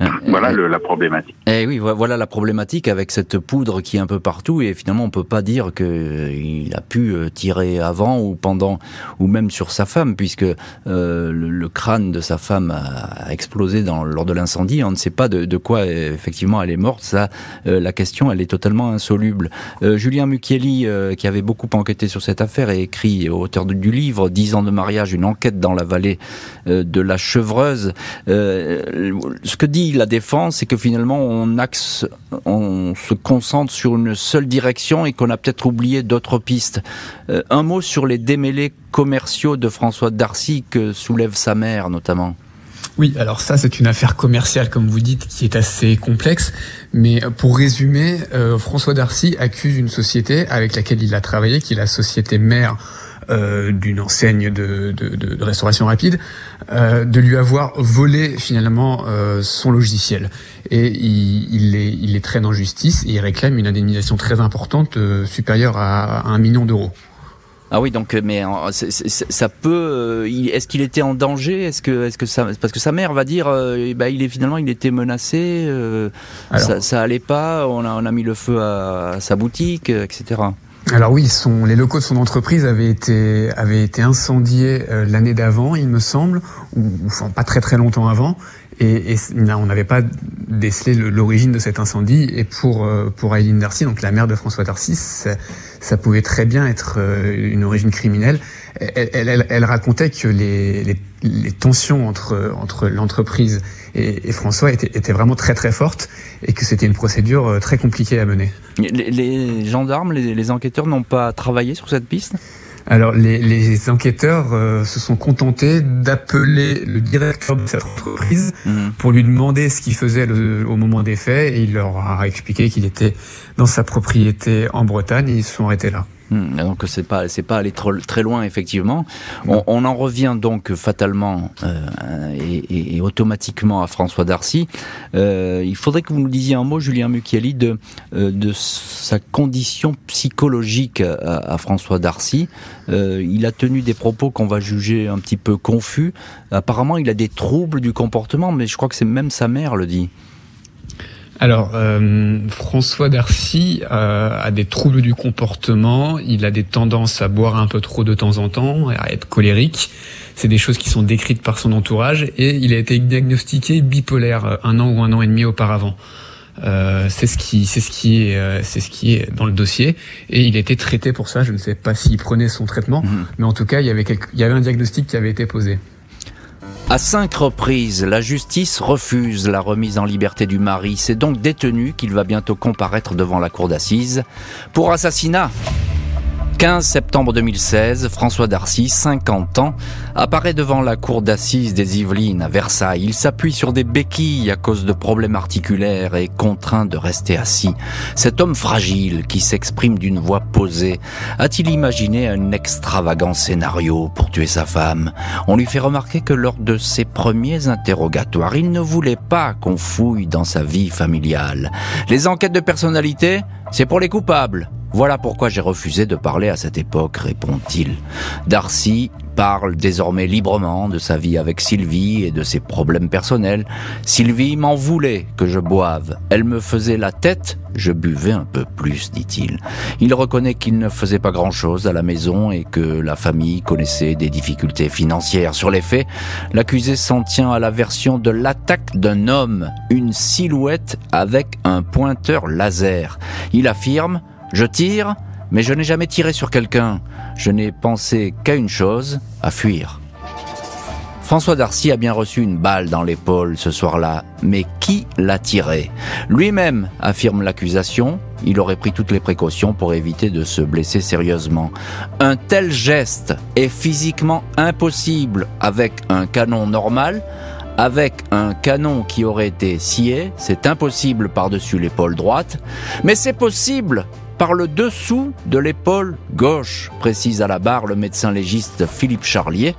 Euh, voilà euh, le, la problématique. Eh oui, voilà la problématique avec cette poudre qui est un peu partout et finalement on peut pas dire que euh, il a pu tirer avant ou pendant ou même sur sa femme puisque euh, le, le, crâne de sa femme a explosé dans, lors de l'incendie. On ne sait pas de, de, quoi effectivement elle est morte. Ça, euh, la question, elle est totalement insoluble. Julien Mucchielli, qui avait beaucoup enquêté sur cette affaire et écrit auteur du livre 10 ans de mariage, une enquête dans la vallée de la Chevreuse. ce que dit la défense, c'est que finalement on axe, on se concentre sur une seule direction et qu'on a peut-être oublié d'autres pistes. Euh, un mot sur les démêlés commerciaux de François Darcy que soulève sa mère notamment. Oui, alors ça c'est une affaire commerciale comme vous dites qui est assez complexe, mais pour résumer, euh, François Darcy accuse une société avec laquelle il a travaillé, qui est la société mère euh, d'une enseigne de, de, de, restauration rapide, euh, de lui avoir volé finalement euh, son logiciel. Et il, il, les, il les traîne en justice et il réclame une indemnisation très importante, euh, supérieure à, un million d'euros. Ah oui, donc mais ça peut. Est-ce qu'il était en danger? Est-ce que, est-ce que ça, parce que sa mère va dire, bah, il est finalement, il était menacé. ça, ça allait pas. On a, on a mis le feu à, à sa boutique, etc. Alors oui, son, les locaux de son entreprise avaient été, avaient été incendiés euh, l'année d'avant, il me semble, ou, enfin pas très très longtemps avant. Et, et on n'avait pas décelé l'origine de cet incendie. Et pour euh, pour Aileen Darcy, donc la mère de François Darcy, ça, ça pouvait très bien être euh, une origine criminelle. Elle, elle, elle racontait que les, les, les, tensions entre entre l'entreprise et, et, François étaient, vraiment très très fortes et que c'était une procédure très compliquée à mener. Les, les gendarmes, les, les enquêteurs n'ont pas travaillé sur cette piste? Alors les, les enquêteurs euh, se sont contentés d'appeler le directeur de cette entreprise mmh. pour lui demander ce qu'il faisait le, au moment des faits et il leur a expliqué qu'il était dans sa propriété en Bretagne et ils se sont arrêtés là. Hmm, donc c'est pas c'est pas aller trop, très loin effectivement. On, on, en revient donc fatalement euh, et, et, automatiquement à François Darcy. Euh, il faudrait que vous nous disiez un mot, Julien Mucchielli, de euh, de sa condition psychologique à, à François Darcy. Euh, il a tenu des propos qu'on va juger un petit peu confus. Apparemment, il a des troubles du comportement, mais je crois que c'est même sa mère le dit. Alors, euh, François Darcy euh, a des troubles du comportement, il a des tendances à boire un peu trop de temps en temps, à être colérique. C'est des choses qui sont décrites par son entourage et il a été diagnostiqué bipolaire euh, un an ou un an et demi auparavant. Euh, c'est ce qui c'est ce qui est euh, c'est ce qui est dans le dossier et il a été traité pour ça je ne sais pas s'il prenait son traitement mmh. mais en tout cas il y avait quelque, il y avait un diagnostic qui avait été posé à cinq reprises, la justice refuse la remise en liberté du mari. C'est donc détenu qu'il va bientôt comparaître devant la cour d'assises pour assassinat. 15 septembre 2016, François Darcy, 50 ans, apparaît devant la cour d'assises des Yvelines à Versailles. Il s'appuie sur des béquilles à cause de problèmes articulaires et est contraint de rester assis. Cet homme fragile qui s'exprime d'une voix posée a-t-il imaginé un extravagant scénario pour tuer sa femme? On lui fait remarquer que lors de ses premiers interrogatoires, il ne voulait pas qu'on fouille dans sa vie familiale. Les enquêtes de personnalité, c'est pour les coupables. Voilà pourquoi j'ai refusé de parler à cette époque, répond-il. Darcy parle désormais librement de sa vie avec Sylvie et de ses problèmes personnels. Sylvie m'en voulait que je boive. Elle me faisait la tête, je buvais un peu plus, dit-il. Il reconnaît qu'il ne faisait pas grand-chose à la maison et que la famille connaissait des difficultés financières. Sur les faits, l'accusé s'en tient à la version de l'attaque d'un homme, une silhouette avec un pointeur laser. Il affirme je tire, mais je n'ai jamais tiré sur quelqu'un. Je n'ai pensé qu'à une chose, à fuir. François Darcy a bien reçu une balle dans l'épaule ce soir-là, mais qui l'a tiré? Lui-même, affirme l'accusation, il aurait pris toutes les précautions pour éviter de se blesser sérieusement. Un tel geste est physiquement impossible avec un canon normal, avec un canon qui aurait été scié, c'est impossible par-dessus l'épaule droite, mais c'est possible par le dessous de l'épaule gauche, précise à la barre le médecin légiste Philippe Charlier.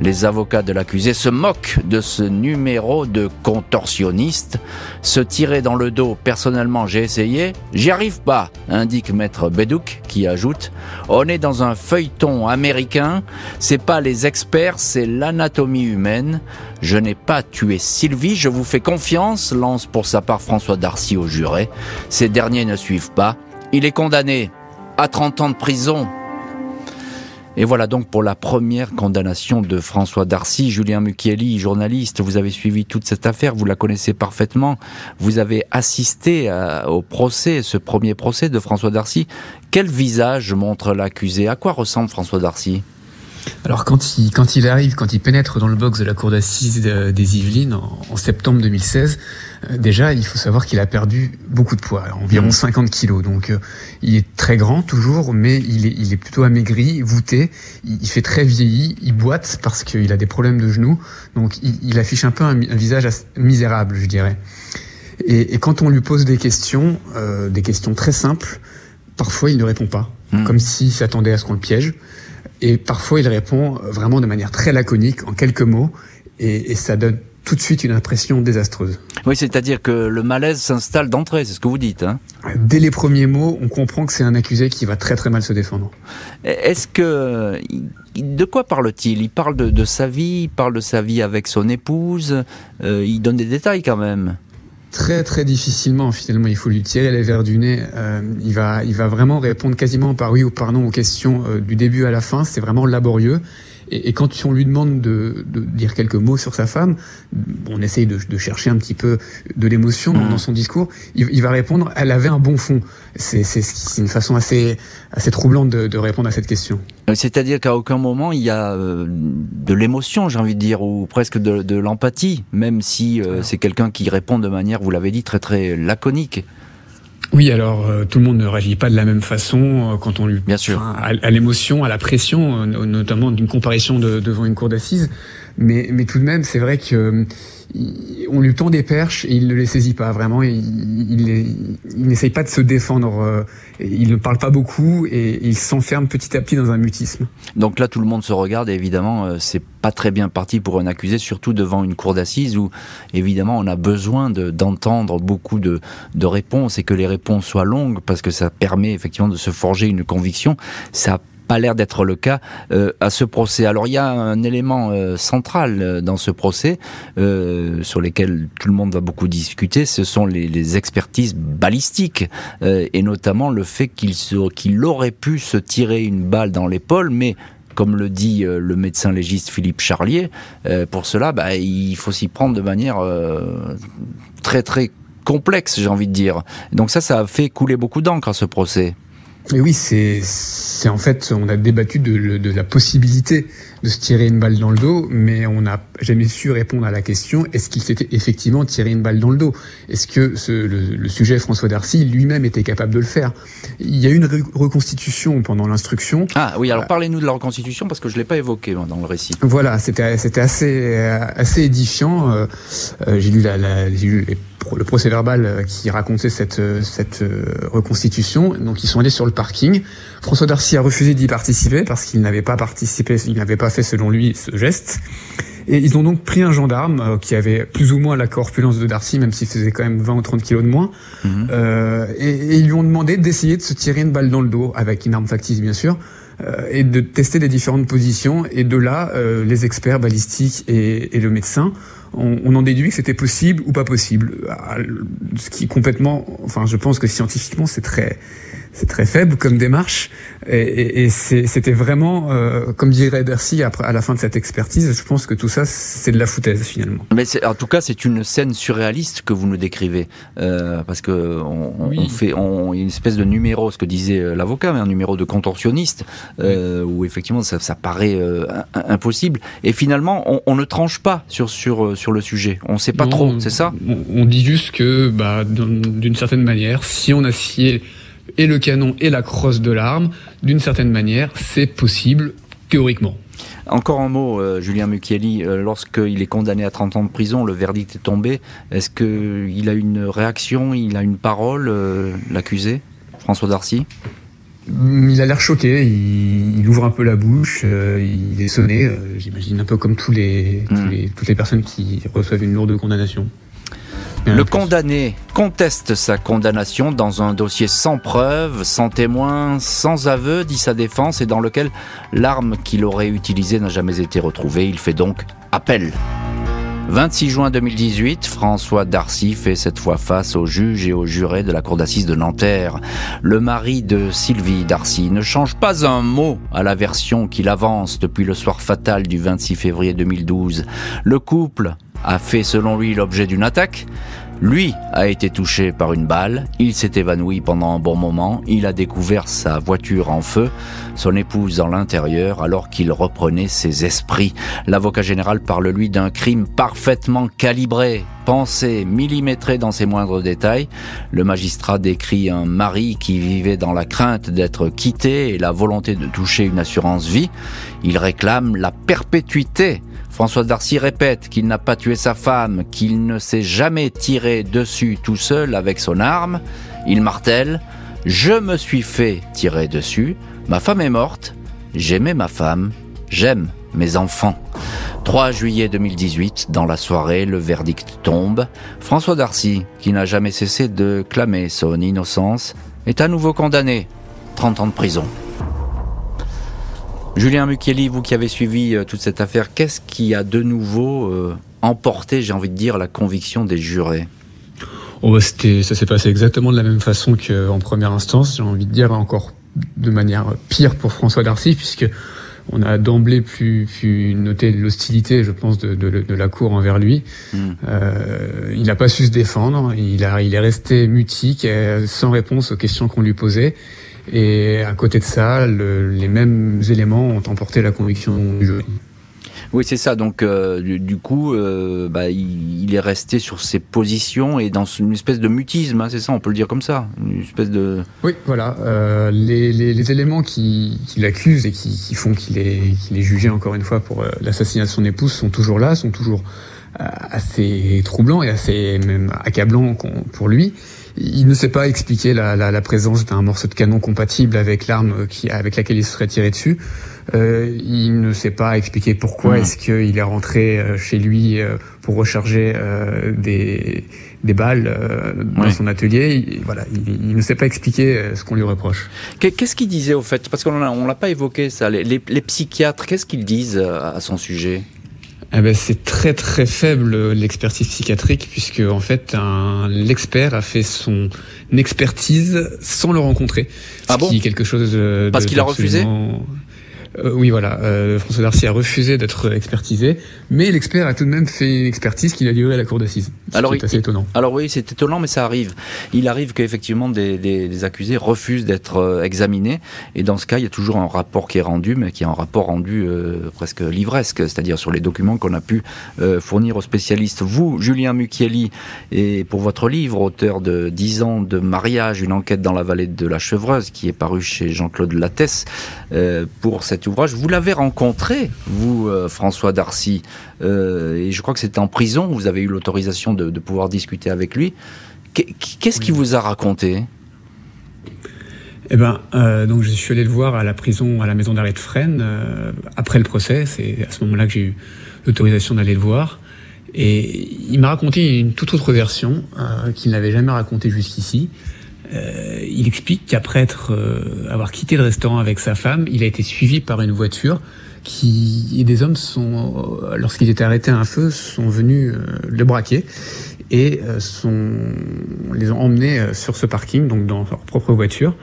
Les avocats de l'accusé se moquent de ce numéro de contorsionniste. Se tirer dans le dos, personnellement j'ai essayé, j'y arrive pas, indique maître Bedouk qui ajoute On est dans un feuilleton américain, c'est pas les experts, c'est l'anatomie humaine. Je n'ai pas tué Sylvie, je vous fais confiance, lance pour sa part François Darcy au juré. Ces derniers ne suivent pas. Il est condamné à 30 ans de prison et voilà donc pour la première condamnation de François Darcy. Julien Mucchielli, journaliste, vous avez suivi toute cette affaire, vous la connaissez parfaitement. Vous avez assisté au procès, ce premier procès de François Darcy. Quel visage montre l'accusé? À quoi ressemble François Darcy? Alors quand il, arrive, quand il pénètre dans le box de la cour d'assises des Yvelines en, septembre 2016, euh, déjà il faut savoir qu'il a perdu beaucoup de poids, environ 50 mmh. kilos. Donc euh, il est très grand toujours, mais il est, il est plutôt amaigri, voûté. Il, fait très vieilli, il boite parce qu'il a des problèmes de genoux. Donc il, affiche un peu un, visage misérable, je dirais. Et, et, quand on lui pose des questions, euh, des questions très simples, parfois il ne répond pas, mmh. comme s'il s'attendait à ce qu'on le piège. Et parfois, il répond vraiment de manière très laconique, en quelques mots, et, et ça donne tout de suite une impression désastreuse. Oui, c'est-à-dire que le malaise s'installe d'entrée, c'est ce que vous dites. Hein. Dès les premiers mots, on comprend que c'est un accusé qui va très très mal se défendre. Est-ce que... De quoi parle-t-il? Il parle de, de, sa vie, il parle de sa vie avec son épouse, euh, il donne des détails quand même. Très très difficilement finalement il faut lui tirer les verres du nez. Euh, il va il va vraiment répondre quasiment par oui ou par non aux questions euh, du début à la fin. C'est vraiment laborieux et, et, quand on lui demande de, de, dire quelques mots sur sa femme, on essaye de, de chercher un petit peu de l'émotion dans, dans, son discours. Il, il, va répondre elle avait un bon fond. C'est une façon assez, assez troublante de, de répondre à cette question. Euh, c'est-à-dire qu'à aucun moment il y a euh, de l'émotion, j'ai envie de dire, ou presque de, de l'empathie, même si euh, c'est quelqu'un qui répond de manière, vous l'avez dit, très très laconique. Oui, alors euh, tout le monde ne réagit pas de la même façon euh, quand on lui bien sûr à, à l'émotion, à la pression, euh, notamment d'une comparaison de, devant une cour d'assises. Mais, mais tout de même, c'est vrai que on lui tend des perches et il ne les saisit pas vraiment. Il, il, n'essaye pas de se défendre. Euh, il ne parle pas beaucoup et il s'enferme petit à petit dans un mutisme. Donc là, tout le monde se regarde et évidemment, euh, c'est pas très bien parti pour un accusé, surtout devant une cour d'assises où évidemment on a besoin d'entendre beaucoup de, de réponses et que les réponses soient longues parce que ça permet effectivement de se forger une conviction. Ça pas l'air d'être le cas euh, à ce procès. Alors il y a un élément euh, central euh, dans ce procès euh, sur lequel tout le monde va beaucoup discuter, ce sont les, les expertises balistiques euh, et notamment le fait qu'il aurait pu se tirer une balle dans l'épaule, mais comme le dit euh, le médecin légiste Philippe Charlier, pour cela, bah, il faut s'y prendre de manière très très complexe, j'ai envie de dire. Donc ça, ça a fait couler beaucoup d'encre à ce procès. Et oui, c'est, c'est en fait, on a débattu de, de, la possibilité de se tirer une balle dans le dos, mais on n'a jamais su répondre à la question est-ce qu'il s'était effectivement tiré une balle dans le dos? Est-ce que ce, le, le, sujet François Darcy lui-même était capable de le faire? Il y a eu une reconstitution pendant l'instruction. Ah oui, alors parlez-nous de la reconstitution parce que je l'ai pas évoqué dans le récit. Voilà, c'était c'était assez assez édifiant. Euh, euh, j'ai lu la, la j'ai lu les le procès verbal euh, qui racontait cette, euh, cette euh, reconstitution. Donc ils sont allés sur le parking. François Darcy a refusé d'y participer parce qu'il n'avait pas participé, il n'avait pas fait selon lui ce geste. Et ils ont donc pris un gendarme qui avait plus ou moins la corpulence de Darcy, même s'il faisait quand même 20 ou 30 kilos de moins. Mmh. Euh, et, et, ils lui ont demandé d'essayer de se tirer une balle dans le dos, avec une arme factice bien sûr, euh, et de tester les différentes positions. Et de là, euh, les experts balistiques et, et le médecin on, en déduit que c'était possible ou pas possible. Ah, ce qui complètement, enfin, je pense que scientifiquement, c'est très, c'est très faible comme démarche. Et, et, et c'était vraiment, euh, comme dirait après, à la fin de cette expertise, je pense que tout ça, c'est de la foutaise finalement. Mais en tout cas, c'est une scène surréaliste que vous nous décrivez, euh, parce que on, oui. on fait on, une espèce de numéro, ce que disait euh, l'avocat, mais un numéro de contorsionniste, euh, oui. où effectivement ça, ça paraît impossible. Et finalement, on, on, ne tranche pas sur sur sur le sujet. On ne sait pas non, trop, c'est ça? on, dit juste que, bah, d'une certaine manière, si on assied et le canon et la crosse de l'arme, d'une certaine manière, c'est possible théoriquement. Encore un mot, euh, Julien Mucchielli, euh, lorsqu'il est condamné à 30 ans de prison, le verdict est tombé. Est-ce qu'il a une réaction, il a une parole, euh, l'accusé François Darcy? Il a l'air choqué, il, ouvre un peu la bouche, euh, il est sonné, euh, j'imagine un peu comme tous les, Hmm. les- toutes les personnes qui reçoivent une lourde condamnation. Le condamné conteste sa condamnation dans un dossier sans preuve, sans témoin, sans aveu, dit sa défense, et dans lequel l'arme qu'il aurait utilisée n'a jamais été retrouvée. Il fait donc appel. 26 juin 2018, François Darcy fait cette fois face aux juges et aux jurés de la cour d'assises de Nanterre. Le mari de Sylvie Darcy ne change pas un mot à la version qu'il avance depuis le soir fatal du 26 février 2012. Le couple a fait selon lui l'objet d'une attaque. Lui a été touché par une balle, il s'est évanoui pendant un bon moment, il a découvert sa voiture en feu, son épouse dans l'intérieur alors qu'il reprenait ses esprits. L'avocat général parle lui d'un crime parfaitement calibré, pensé, millimétré dans ses moindres détails. Le magistrat décrit un mari qui vivait dans la crainte d'être quitté et la volonté de toucher une assurance vie. Il réclame la perpétuité François Darcy répète qu'il n'a pas tué sa femme, qu'il ne s'est jamais tiré dessus tout seul avec son arme. Il martèle ⁇ Je me suis fait tirer dessus, ma femme est morte, j'aimais ma femme, j'aime mes enfants. 3 juillet 2018, dans la soirée, le verdict tombe. François Darcy, qui n'a jamais cessé de clamer son innocence, est à nouveau condamné. 30 ans de prison. Julien Mukieli, vous qui avez suivi euh, toute cette affaire, qu'est-ce qui a de nouveau euh, emporté, j'ai envie de dire, la conviction des jurés? Oh, bah, c'était, ça s'est passé exactement de la même façon qu'en première instance. J'ai envie de dire encore de manière pire pour François Darcy, puisque on a d'emblée pu, pu noter l'hostilité, je pense, de, de- de la cour envers lui. Mm. Euh, il n'a pas su se défendre. Il, a, il est resté mutique, euh, sans réponse aux questions qu'on lui posait. Et à côté de ça, le- les mêmes éléments ont emporté la conviction du jury. Oui, c'est ça. Donc, euh, du, du coup, euh, bah, il, il est resté sur ses positions et dans une espèce de mutisme, hein, c'est ça, on peut le dire comme ça. Une espèce de. Oui, voilà. Euh, les, les, les éléments qui, qui l'accusent et qui, qui font qu'il est, est jugé encore une fois pour l'assassinat de son épouse sont toujours là, sont toujours assez troublants et assez même accablants pour lui. Il ne sait pas expliquer la, la, la présence d'un morceau de canon compatible avec l'arme qui, avec laquelle il se serait tiré dessus. Euh, il ne sait pas expliquer pourquoi Mhm. est-ce qu'il est rentré euh, chez lui euh, pour recharger des, des balles dans Ouais. son atelier. Il, voilà, il, il ne sait pas expliquer ce qu'on lui reproche. Qu'est- Qu'est-ce qu'il disait au fait? Parce qu'on on l'a pas évoqué ça. Les, les- les psychiatres, qu'est-ce qu'ils disent à son sujet? Eh ben, c'est très très faible euh, l'expertise psychiatrique puisque en fait un l'expert a fait son expertise sans le rencontrer. Ah ce bon qui est quelque chose de, Parce qu'il a refusé Euh, oui, voilà. Euh, François Darcy a refusé d'être expertisé, mais l'expert a tout de même fait une expertise qu'il a livrée à la cour d'assises. Alors, qui il- est assez étonnant. Alors oui, c'est étonnant, mais ça arrive. Il arrive qu'effectivement des, des, des accusés refusent d'être euh, examinés, et dans ce cas, il y a toujours un rapport qui est rendu, mais qui est un rapport rendu euh, presque livresque, c'est-à-dire sur les documents qu'on a pu fournir aux spécialistes. Vous, Julien Mucchielli, et pour votre livre, auteur de 10 ans de mariage, une enquête dans la vallée de la Chevreuse, qui est paru chez Jean-Claude Lattès, pour cet ouvrage, vous l'avez rencontré, vous, euh, François Darcy, euh, et je crois que c'était en prison, vous avez eu l'autorisation de, de pouvoir discuter avec lui. Qu'est- Qu'est-ce qu'il vous a raconté? Eh ben, euh, donc je suis allé le voir à la prison, à la maison d'arrêt de Fresnes, euh, après le procès. C'est à ce moment-là que j'ai eu l'autorisation d'aller le voir. Et il m'a raconté une toute autre version euh, qu'il n'avait jamais racontée jusqu'ici. Euh, il explique qu'après être, euh, avoir quitté le restaurant avec sa femme, il a été suivi par une voiture qui et des hommes sont, euh, lorsqu'il était arrêté à un feu, sont venus euh, le braquer et euh, sont, les ont emmenés sur ce parking, donc dans leur propre voiture,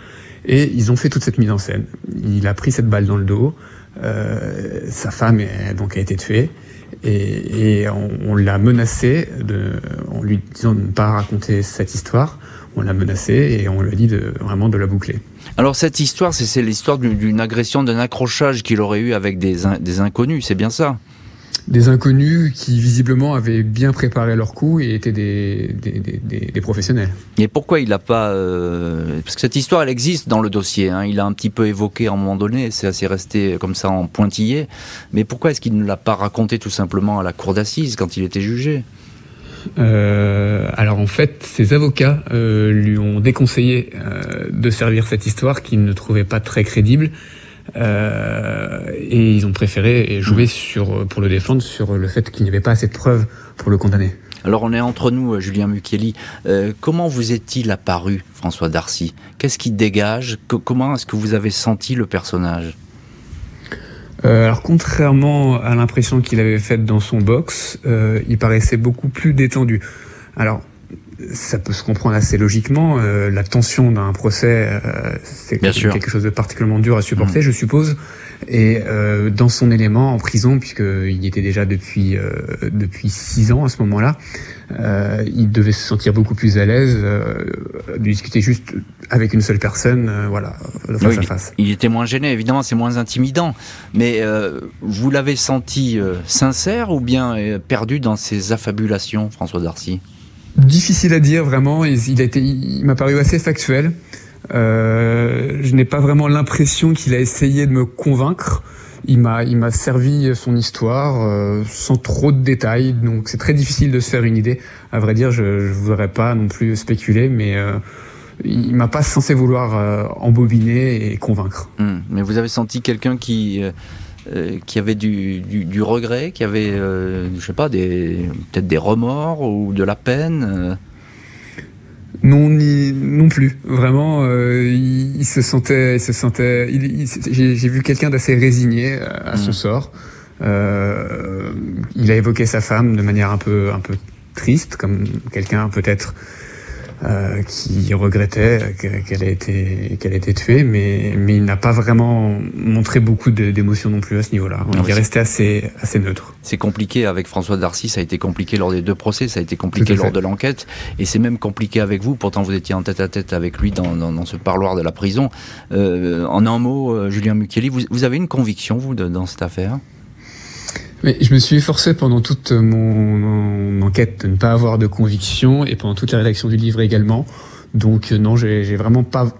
et ils ont fait toute cette mise en scène. Il a pris cette balle dans le dos, sa femme est- donc a été tuée, et, et on, on l'a menacé de, en lui disant de ne pas raconter cette histoire. On l'a menacé et on lui a dit de, vraiment de la boucler. Alors cette histoire, c'est l'histoire d'une- agression, d'un accrochage qu'il aurait eu avec des, in- des inconnus, c'est bien ça? Des inconnus qui visiblement avaient bien préparé leur coup et étaient des, des, des- des- des professionnels. Et pourquoi il n'a pas... euh, Parce que cette histoire, elle existe dans le dossier. hein. Il a un petit peu évoqué à un moment donné, c'est assez resté comme ça en pointillé. Mais pourquoi est-ce qu'il ne l'a pas raconté tout simplement à la cour d'assises quand il était jugé? Euh, alors en fait, ses avocats euh, lui ont déconseillé euh, de servir cette histoire qu'il ne trouvait pas très crédible. Et ils ont préféré jouer sur, pour le défendre sur le fait qu'il n'y avait pas assez de preuves pour le condamner. Alors on est entre nous, Julien Mukieli. Euh, comment vous est-il apparu, François Darcy? Qu'est-ce qui dégage? Comment est-ce que vous avez senti le personnage? Euh, alors contrairement à l'impression qu'il avait faite dans son box, euh, il paraissait beaucoup plus détendu. Alors ça peut se comprendre assez logiquement. Euh, la tension d'un procès, euh, c'est quelque chose de particulièrement dur à supporter, mmh. je suppose. Et euh, dans son élément en prison, puisqu'il y était déjà depuis euh, depuis six ans à ce moment-là, euh, il devait se sentir beaucoup plus à l'aise de discuter juste avec une seule personne, voilà, face à face. Il était moins gêné, évidemment, c'est moins intimidant. Mais vous l'avez senti sincère ou bien perdu dans ses affabulations, François Darcy? Difficile à dire vraiment. Il, a été, il m'a paru assez factuel. Euh, je n'ai pas vraiment l'impression qu'il a essayé de me convaincre. Il m'a, il m'a servi son histoire euh, sans trop de détails, donc c'est très difficile de se faire une idée. À vrai dire, je ne voudrais pas non plus spéculer, mais euh, il m'a pas censé vouloir euh, embobiner et convaincre. Hum, mais vous avez senti quelqu'un qui euh, qui avait du, regret, qui avait, je sais pas, peut-être des remords ou de la peine. Euh non, ni, non plus. Vraiment, euh, il, il, se sentait, il se sentait. Il, J'ai vu quelqu'un d'assez résigné à, son mmh. sort. Euh, il a évoqué sa femme de manière un peu, un peu triste, comme quelqu'un peut-être euh, qui regrettait qu'elle ait été qu'elle ait été tuée, mais mais il n'a pas vraiment montré beaucoup d'émotions non plus à ce niveau-là. Il est resté assez assez neutre. C'est compliqué avec François Darcy, ça a été compliqué lors des deux procès, ça a été compliqué lors de l'enquête, et c'est même compliqué avec vous. Pourtant, vous étiez en tête à tête avec lui dans, dans, dans ce parloir de la prison. Euh, en un mot, euh, Julien Mukieli, vous, vous avez une conviction vous de, dans cette affaire? Je me suis efforcé pendant toute mon, enquête de ne pas avoir de conviction et pendant toute la rédaction du livre également. Donc euh, non, j'ai vraiment pas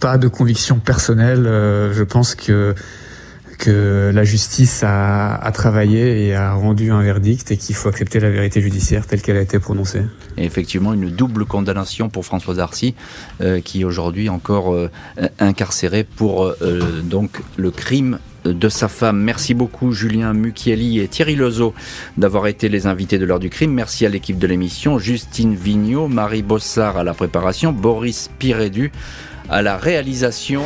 pas de conviction personnelle. Euh, je pense que que la justice a, travaillé et a rendu un verdict et qu'il faut accepter la vérité judiciaire telle qu'elle a été prononcée. Et effectivement, une double condamnation pour François Darcy, euh, qui est aujourd'hui encore euh, incarcéré pour donc le crime de sa femme. Merci beaucoup Julien Mucchielli et Thierry Lezo d'avoir été les invités de l'heure du crime. Merci à l'équipe de l'émission, Justine Vignot, Marie Bossard à la préparation, Boris Pirédu à la réalisation.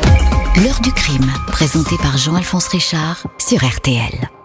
L'heure du crime, présenté par Jean-Alphonse Richard sur RTL.